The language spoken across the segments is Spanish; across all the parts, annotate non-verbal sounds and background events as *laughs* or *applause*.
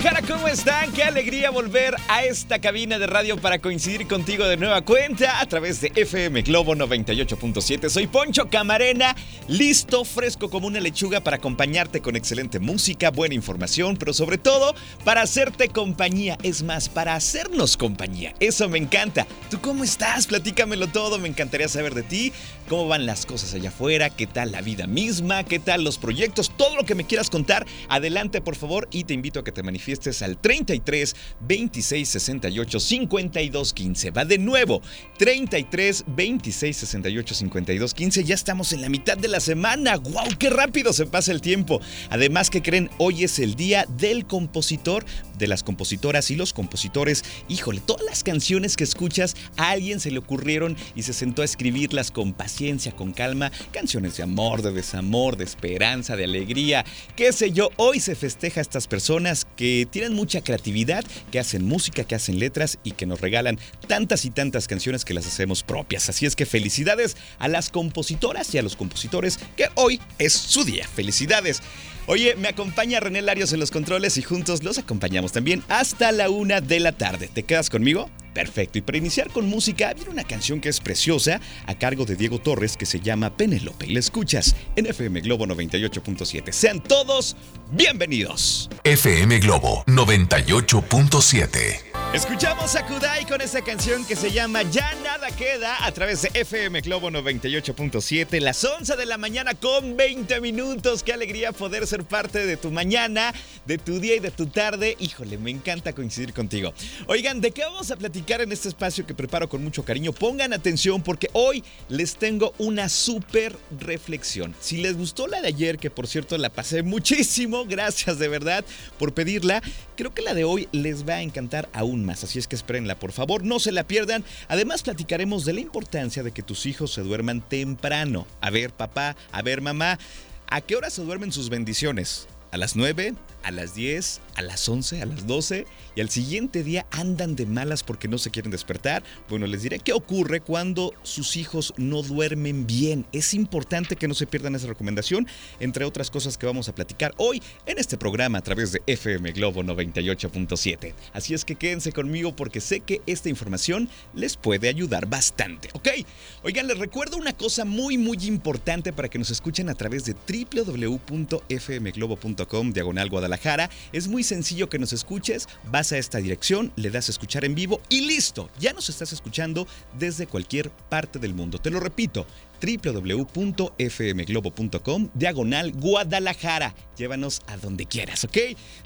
Guadalajara, ¿cómo están? Qué alegría volver a esta cabina de radio para coincidir contigo de nueva cuenta a través de FM Globo 98.7. Soy Poncho Camarena, listo, fresco como una lechuga para acompañarte con excelente música, buena información, pero sobre todo para hacerte compañía. Es más, para hacernos compañía. Eso me encanta. ¿Tú cómo estás? Platícamelo todo, me encantaría saber de ti. ¿Cómo van las cosas allá afuera? ¿Qué tal la vida misma? ¿Qué tal los proyectos? Todo lo que me quieras contar, adelante por favor y te invito a que te manifiestes al 33 26 68 52 15. Va de nuevo, 33 26 68 52 15. Ya estamos en la mitad de la semana. ¡Wow! ¡Qué rápido se pasa el tiempo! Además, que creen? Hoy es el día del compositor, de las compositoras y los compositores. Híjole, todas las canciones que escuchas, a alguien se le ocurrieron y se sentó a escribirlas con paciencia, con calma. Canciones de amor, de desamor, de esperanza, de alegría. Qué sé yo, hoy se festeja a estas personas que tienen mucha creatividad, que hacen música, que hacen letras y que nos regalan tantas y tantas canciones que las hacemos propias. Así es que felicidades a las compositoras y a los compositores que hoy es su día. Felicidades. Oye, me acompaña René Larios en los controles y juntos los acompañamos también hasta la una de la tarde. ¿Te quedas conmigo? Perfecto, y para iniciar con música, viene una canción que es preciosa a cargo de Diego Torres que se llama Penélope y la escuchas en FM Globo 98.7. Sean todos bienvenidos. FM Globo 98.7 Escuchamos a Kudai con esa canción que se llama Ya Nada Queda a través de FM Globo 98.7, las 11 de la mañana con 20 minutos. Qué alegría poder ser parte de tu mañana, de tu día y de tu tarde. Híjole, me encanta coincidir contigo. Oigan, ¿de qué vamos a platicar en este espacio que preparo con mucho cariño? Pongan atención porque hoy les tengo una súper reflexión. Si les gustó la de ayer, que por cierto la pasé *laughs* muchísimo, gracias de verdad por pedirla, creo que la de hoy les va a encantar aún más. Así es que espérenla, por favor, no se la pierdan. Además, de la importancia de que tus hijos se duerman temprano. A ver, papá, a ver, mamá, ¿a qué hora se duermen sus bendiciones? ¿A las 9? ¿A las 10? ¿A las 11? ¿A las 12? Y al siguiente día andan de malas porque no se quieren despertar. Bueno, les diré qué ocurre cuando sus hijos no duermen bien. Es importante que no se pierdan esa recomendación, entre otras cosas que vamos a platicar hoy en este programa a través de FM Globo 98.7. Así es que quédense conmigo porque sé que esta información les puede ayudar bastante, ¿ok? Oigan, les recuerdo una cosa muy, muy importante para que nos escuchen a través de www.fmglobo.com diagonal Guadalajara. Es muy sencillo que nos escuches, vas a esta dirección, le das a escuchar en vivo y listo, ya nos estás escuchando desde cualquier parte del mundo. Te lo repito, www.fmglobo.com diagonal Guadalajara. Llévanos a donde quieras, ¿ok?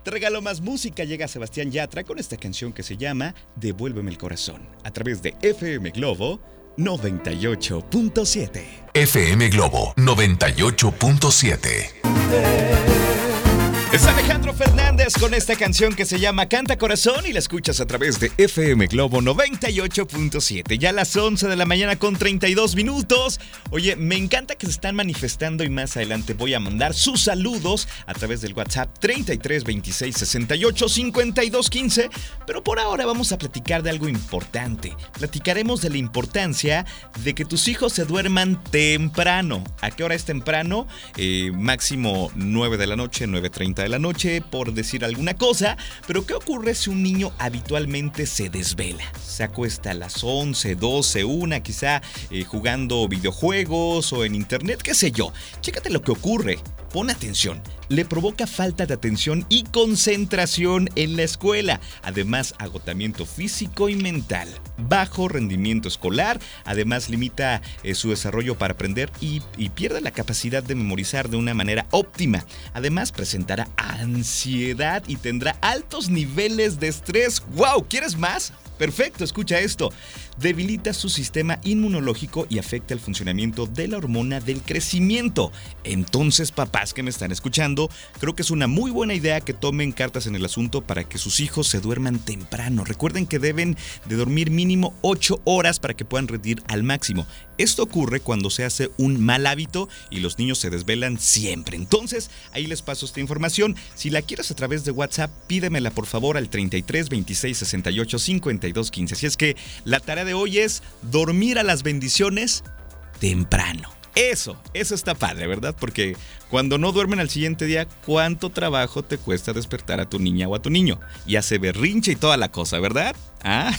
Te regalo más música. Llega Sebastián Yatra con esta canción que se llama Devuélveme el corazón a través de FM Globo 98.7. FM Globo 98.7 es Alejandro Fernández con esta canción que se llama Canta Corazón y la escuchas a través de FM Globo 98.7. Ya a las 11 de la mañana con 32 minutos. Oye, me encanta que se están manifestando y más adelante voy a mandar sus saludos a través del WhatsApp 33 26 68 52 15. Pero por ahora vamos a platicar de algo importante. Platicaremos de la importancia de que tus hijos se duerman temprano. ¿A qué hora es temprano? Eh, máximo 9 de la noche, 9.30 de la noche, por decir alguna cosa. Pero ¿qué ocurre si un niño habitualmente se desvela? Se acuesta a las 11, 12, 1, quizá eh, jugando videojuegos o en internet, qué sé yo. Chécate lo que ocurre. Pon atención, le provoca falta de atención y concentración en la escuela, además agotamiento físico y mental, bajo rendimiento escolar, además limita eh, su desarrollo para aprender y, y pierde la capacidad de memorizar de una manera óptima. Además presentará ansiedad y tendrá altos niveles de estrés. ¡Wow! ¿Quieres más? Perfecto, escucha esto. Debilita su sistema inmunológico y afecta el funcionamiento de la hormona del crecimiento. Entonces, papás que me están escuchando, creo que es una muy buena idea que tomen cartas en el asunto para que sus hijos se duerman temprano. Recuerden que deben de dormir mínimo 8 horas para que puedan rendir al máximo. Esto ocurre cuando se hace un mal hábito y los niños se desvelan siempre. Entonces, ahí les paso esta información. Si la quieres a través de WhatsApp, pídemela por favor al 33 26 68 52 15. Si es que la tarea de hoy es dormir a las bendiciones temprano. Eso, eso está padre, ¿verdad? Porque cuando no duermen al siguiente día, ¿cuánto trabajo te cuesta despertar a tu niña o a tu niño? Y hace berrinche y toda la cosa, ¿verdad? ¿Ah?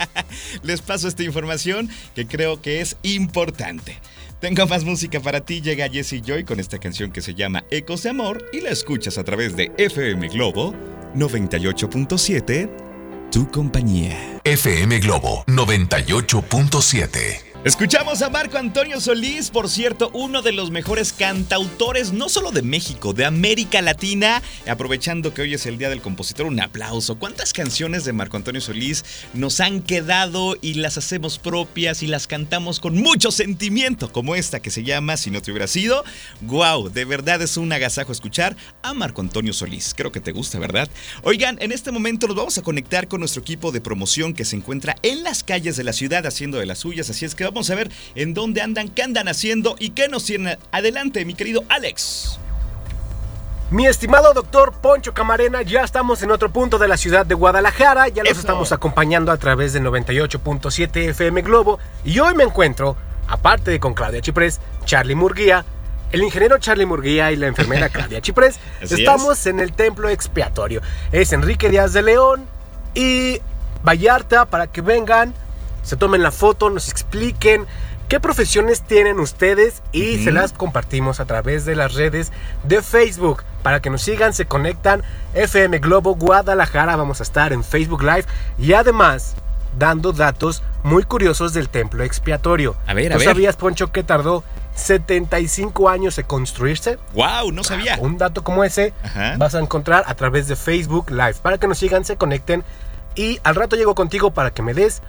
*laughs* Les paso esta información que creo que es importante. Tengo más música para ti, llega Jesse Joy con esta canción que se llama Ecos de Amor y la escuchas a través de FM Globo 98.7, tu compañía. FM Globo 98.7. Escuchamos a Marco Antonio Solís, por cierto, uno de los mejores cantautores, no solo de México, de América Latina. Aprovechando que hoy es el Día del Compositor, un aplauso. ¿Cuántas canciones de Marco Antonio Solís nos han quedado y las hacemos propias y las cantamos con mucho sentimiento, como esta que se llama Si no te hubiera sido? ¡Wow! De verdad es un agasajo escuchar a Marco Antonio Solís. Creo que te gusta, ¿verdad? Oigan, en este momento nos vamos a conectar con nuestro equipo de promoción que se encuentra en las calles de la ciudad haciendo de las suyas, así es que vamos a ver en dónde andan, qué andan haciendo y qué nos tienen. Adelante, mi querido Alex. Mi estimado doctor Poncho Camarena, ya estamos en otro punto de la ciudad de Guadalajara, ya los Eso. estamos acompañando a través de 98.7 FM Globo y hoy me encuentro, aparte de con Claudia Chiprés, Charlie Murguía, el ingeniero Charlie Murguía y la enfermera *laughs* Claudia Chiprés, estamos en el templo expiatorio. Es Enrique Díaz de León y Vallarta para que vengan, se tomen la foto, nos expliquen qué profesiones tienen ustedes y se las compartimos a través de las redes de Facebook. Para que nos sigan, se conectan FM Globo Guadalajara. Vamos a estar en Facebook Live y además dando datos muy curiosos del templo expiatorio. A ver, a ¿Tú ver. sabías, Poncho, que tardó 75 años en construirse? ¡Wow! No sabía. Un dato como ese Ajá. vas a encontrar a través de Facebook Live. Para que nos sigan, se conecten. Y al rato llego contigo para que me des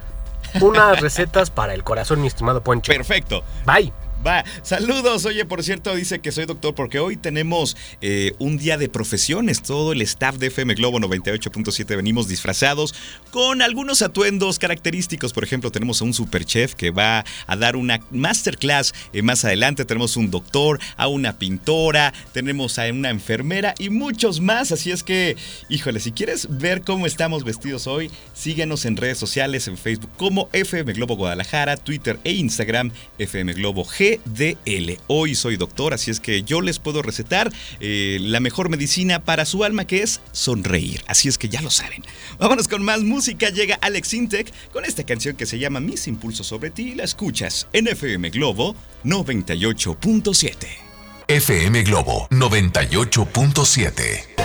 unas recetas para el corazón, mi estimado Poncho. Perfecto. Bye. Va, saludos. Oye, por cierto, dice que soy doctor porque hoy tenemos eh, un día de profesiones. Todo el staff de FM Globo 98.7 venimos disfrazados con algunos atuendos característicos. Por ejemplo, tenemos a un super chef que va a dar una masterclass eh, más adelante. Tenemos un doctor, a una pintora, tenemos a una enfermera y muchos más. Así es que, híjole, si quieres ver cómo estamos vestidos hoy, síguenos en redes sociales, en Facebook como FM Globo Guadalajara, Twitter e Instagram, FM Globo GDL. Hoy soy doctor, así es que yo les puedo recetar eh, la mejor medicina para su alma que es sonreír. Así es que ya lo saben. Vámonos con más música. Llega Alex Intec con esta canción que se llama Mis Impulsos sobre ti. La escuchas en FM Globo 98.7. FM Globo 98.7.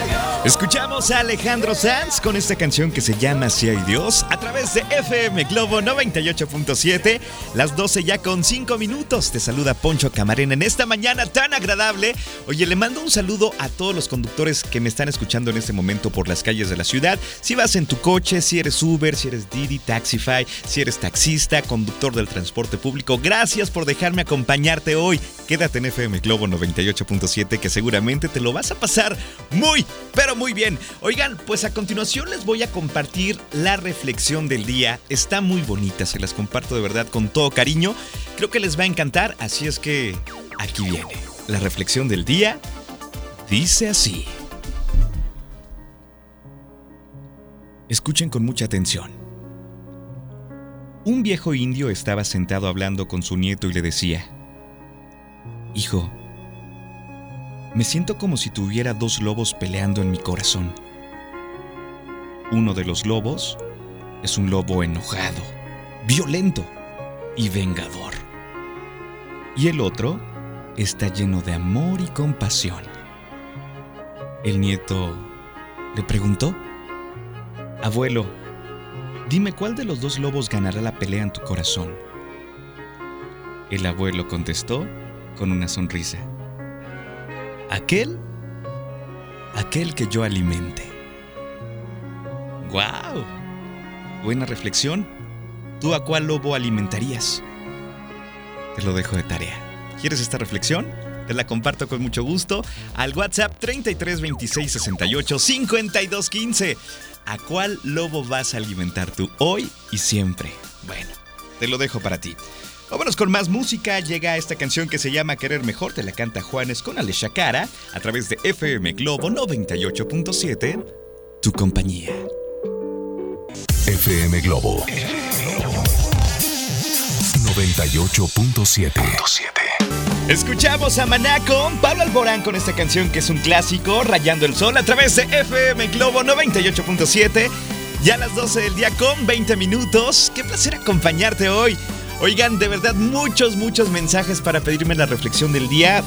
Escuchamos a Alejandro Sanz con esta canción que se llama Si hay Dios a través de FM Globo 98.7. Las 12 ya con 5 minutos. Te saluda Poncho Camarena en esta mañana tan agradable. Oye, le mando un saludo a todos los conductores que me están escuchando en este momento por las calles de la ciudad. Si vas en tu coche, si eres Uber, si eres Didi, Taxify, si eres taxista, conductor del transporte público, gracias por dejarme acompañarte hoy. Quédate en FM Globo 98.7 que seguramente te lo vas a pasar muy, pero muy bien. Oigan, pues a continuación les voy a compartir la reflexión del día. Está muy bonita, se las comparto de verdad con todo cariño. Creo que les va a encantar, así es que aquí viene. La reflexión del día dice así. Escuchen con mucha atención. Un viejo indio estaba sentado hablando con su nieto y le decía, Hijo, me siento como si tuviera dos lobos peleando en mi corazón. Uno de los lobos es un lobo enojado, violento y vengador. Y el otro está lleno de amor y compasión. El nieto le preguntó, Abuelo, dime cuál de los dos lobos ganará la pelea en tu corazón. El abuelo contestó con una sonrisa, Aquel, aquel que yo alimente. ¡Guau! Buena reflexión. ¿Tú a cuál lobo alimentarías? Te lo dejo de tarea. ¿Quieres esta reflexión? Te la comparto con mucho gusto al WhatsApp 33 26 68 52 15. ¿A cuál lobo vas a alimentar tú hoy y siempre? Bueno, te lo dejo para ti. Vámonos con más música. Llega esta canción que se llama Querer Mejor. Te la canta Juanes con Alessia Cara a través de FM Globo 98.7. Tu compañía. FM Globo 98.7. Escuchamos a Maná con Pablo Alborán con esta canción que es un clásico, Rayando el Sol, a través de FM Globo 98.7. Ya a las 12 del día con 20 minutos. Qué placer acompañarte hoy. Oigan, de verdad, muchos, muchos mensajes para pedirme la reflexión del día.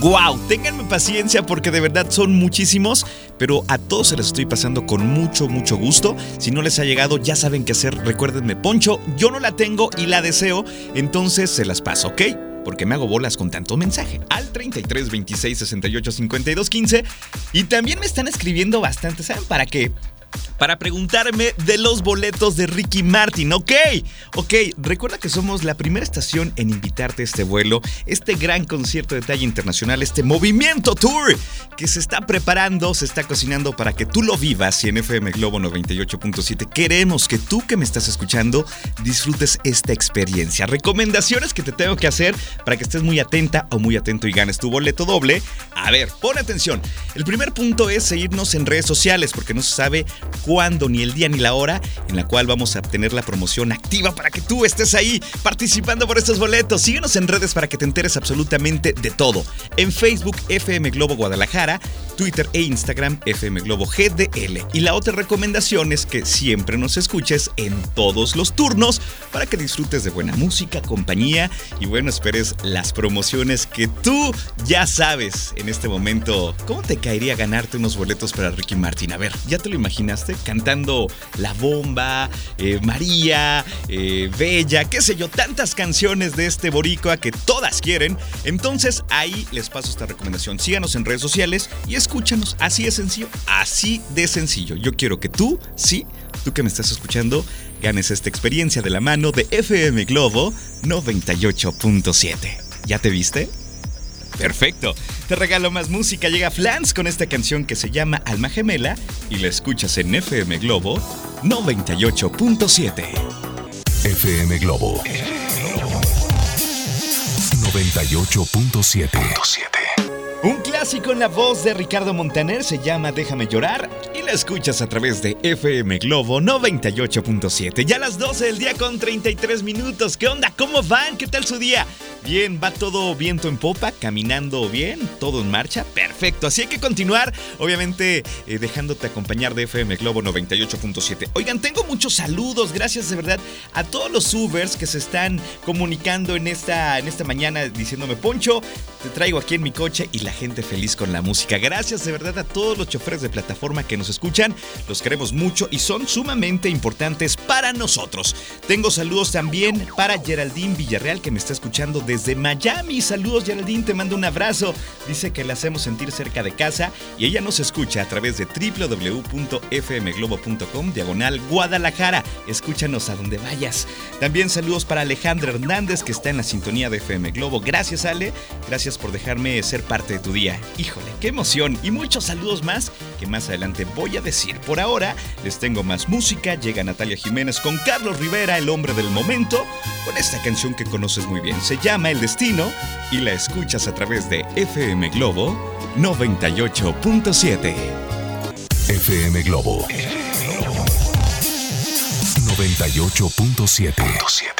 ¡Wow! Ténganme paciencia porque de verdad son muchísimos, pero a todos se les estoy pasando con mucho, mucho gusto. Si no les ha llegado, ya saben qué hacer. Recuérdenme, Poncho, yo no la tengo y la deseo, entonces se las paso, ¿ok? porque me hago bolas con tanto mensaje. Al 33 26 68 52 15. Y también me están escribiendo bastante, ¿saben para qué? Para preguntarme de los boletos de Ricky Martin. Ok, ok, recuerda que somos la primera estación en invitarte a este vuelo, este gran concierto de talla internacional, este movimiento tour que se está preparando, se está cocinando para que tú lo vivas y en FM Globo 98.7 queremos que tú que me estás escuchando disfrutes esta experiencia. Recomendaciones que te tengo que hacer para que estés muy atenta o muy atento y ganes tu boleto doble. A ver, pon atención. El primer punto es seguirnos en redes sociales porque no se sabe cuándo, ni el día, ni la hora en la cual vamos a obtener la promoción activa para que tú estés ahí participando por estos boletos. Síguenos en redes para que te enteres absolutamente de todo. En Facebook, FM Globo Guadalajara, Twitter e Instagram, FM Globo GDL. Y la otra recomendación es que siempre nos escuches en todos los turnos para que disfrutes de buena música, compañía y bueno, esperes las promociones que tú ya sabes en este momento. ¿Cómo te caería ganarte unos boletos para Ricky Martin? A ver, ¿ya te lo Cantando La Bomba, eh, María, eh, Bella, qué sé yo, tantas canciones de este boricua que todas quieren. Entonces ahí les paso esta recomendación. Síganos en redes sociales y escúchanos. Así de sencillo, así de sencillo. Yo quiero que tú, sí, tú que me estás escuchando, ganes esta experiencia de la mano de FM Globo 98.7. ¿Ya te viste? Perfecto. Te regalo más música. Llega Flans con esta canción que se llama Alma Gemela y la escuchas en FM Globo 98.7. FM Globo 98.7. Un clásico en la voz de Ricardo Montaner se llama Déjame llorar y la escuchas a través de FM Globo 98.7. Ya a las 12 del día con 33 minutos. ¿Qué onda? ¿Cómo van? ¿Qué tal su día? Bien, va todo viento en popa, caminando bien, todo en marcha. Perfecto. Así hay que continuar, obviamente, eh, dejándote acompañar de FM Globo 98.7. Oigan, tengo muchos saludos. Gracias de verdad a todos los Ubers que se están comunicando en esta, en esta mañana diciéndome, Poncho, te traigo aquí en mi coche y la gente feliz con la música. Gracias de verdad a todos los choferes de plataforma que nos escuchan. Los queremos mucho y son sumamente importantes para nosotros. Tengo saludos también para Geraldine Villarreal que me está escuchando desde Miami. Saludos Geraldine, te mando un abrazo. Dice que la hacemos sentir cerca de casa y ella nos escucha a través de www.fmglobo.com diagonal Guadalajara. Escúchanos a donde vayas. También saludos para Alejandra Hernández que está en la sintonía de FM Globo. Gracias Ale, gracias por dejarme ser parte de tu día. Híjole, qué emoción y muchos saludos más que más adelante voy a decir. Por ahora les tengo más música. Llega Natalia Jiménez con Carlos Rivera, el hombre del momento, con esta canción que conoces muy bien. Se llama El Destino y la escuchas a través de FM Globo 98.7. FM Globo 98.7.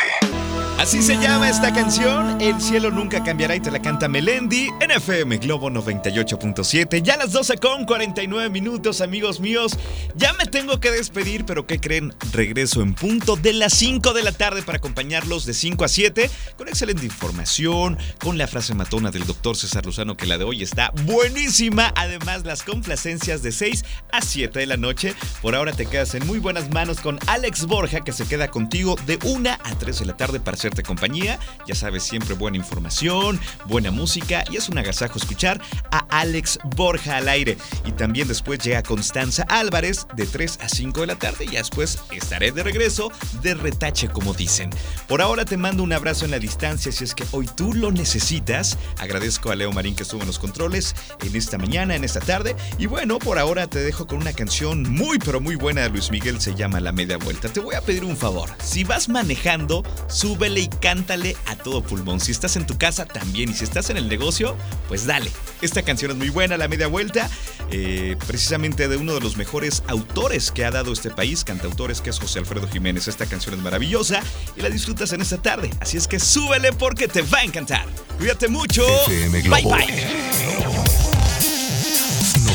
Así se llama esta canción, El cielo nunca cambiará y te la canta Melendi en FM Globo 98.7. Ya las 12 con 49 minutos, amigos míos. Ya me tengo que despedir, pero ¿qué creen? Regreso en punto de las 5 de la tarde para acompañarlos de 5 a 7 con excelente información, con la frase matona del doctor César Luzano que la de hoy está buenísima. Además, las complacencias de 6 a 7 de la noche. Por ahora te quedas en muy buenas manos con Alex Borja que se queda contigo de 1 a 3 de la tarde para hacer compañía. Ya sabes, siempre buena información, buena música y es un agasajo escuchar a Alex Borja al aire. Y también después llega Constanza Álvarez de 3 a 5 de la tarde y después estaré de regreso de retache, como dicen. Por ahora te mando un abrazo en la distancia si es que hoy tú lo necesitas. Agradezco a Leo Marín que estuvo en los controles en esta mañana, en esta tarde. Y bueno, por ahora te dejo con una canción muy pero muy buena de Luis Miguel, se llama La Media Vuelta. Te voy a pedir un favor. Si vas manejando, súbele y cántale a todo pulmón. Si estás en tu casa, también. Y si estás en el negocio, pues dale. Esta canción es muy buena, La Media Vuelta, eh, precisamente de uno de los mejores autores que ha dado este país, cantautores, que es José Alfredo Jiménez. Esta canción es maravillosa y la disfrutas en esta tarde. Así es que súbele porque te va a encantar. Cuídate mucho. FM Bye Globo. bye.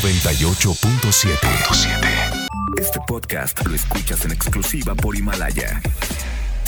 98.7. Este podcast lo escuchas en exclusiva por Himalaya.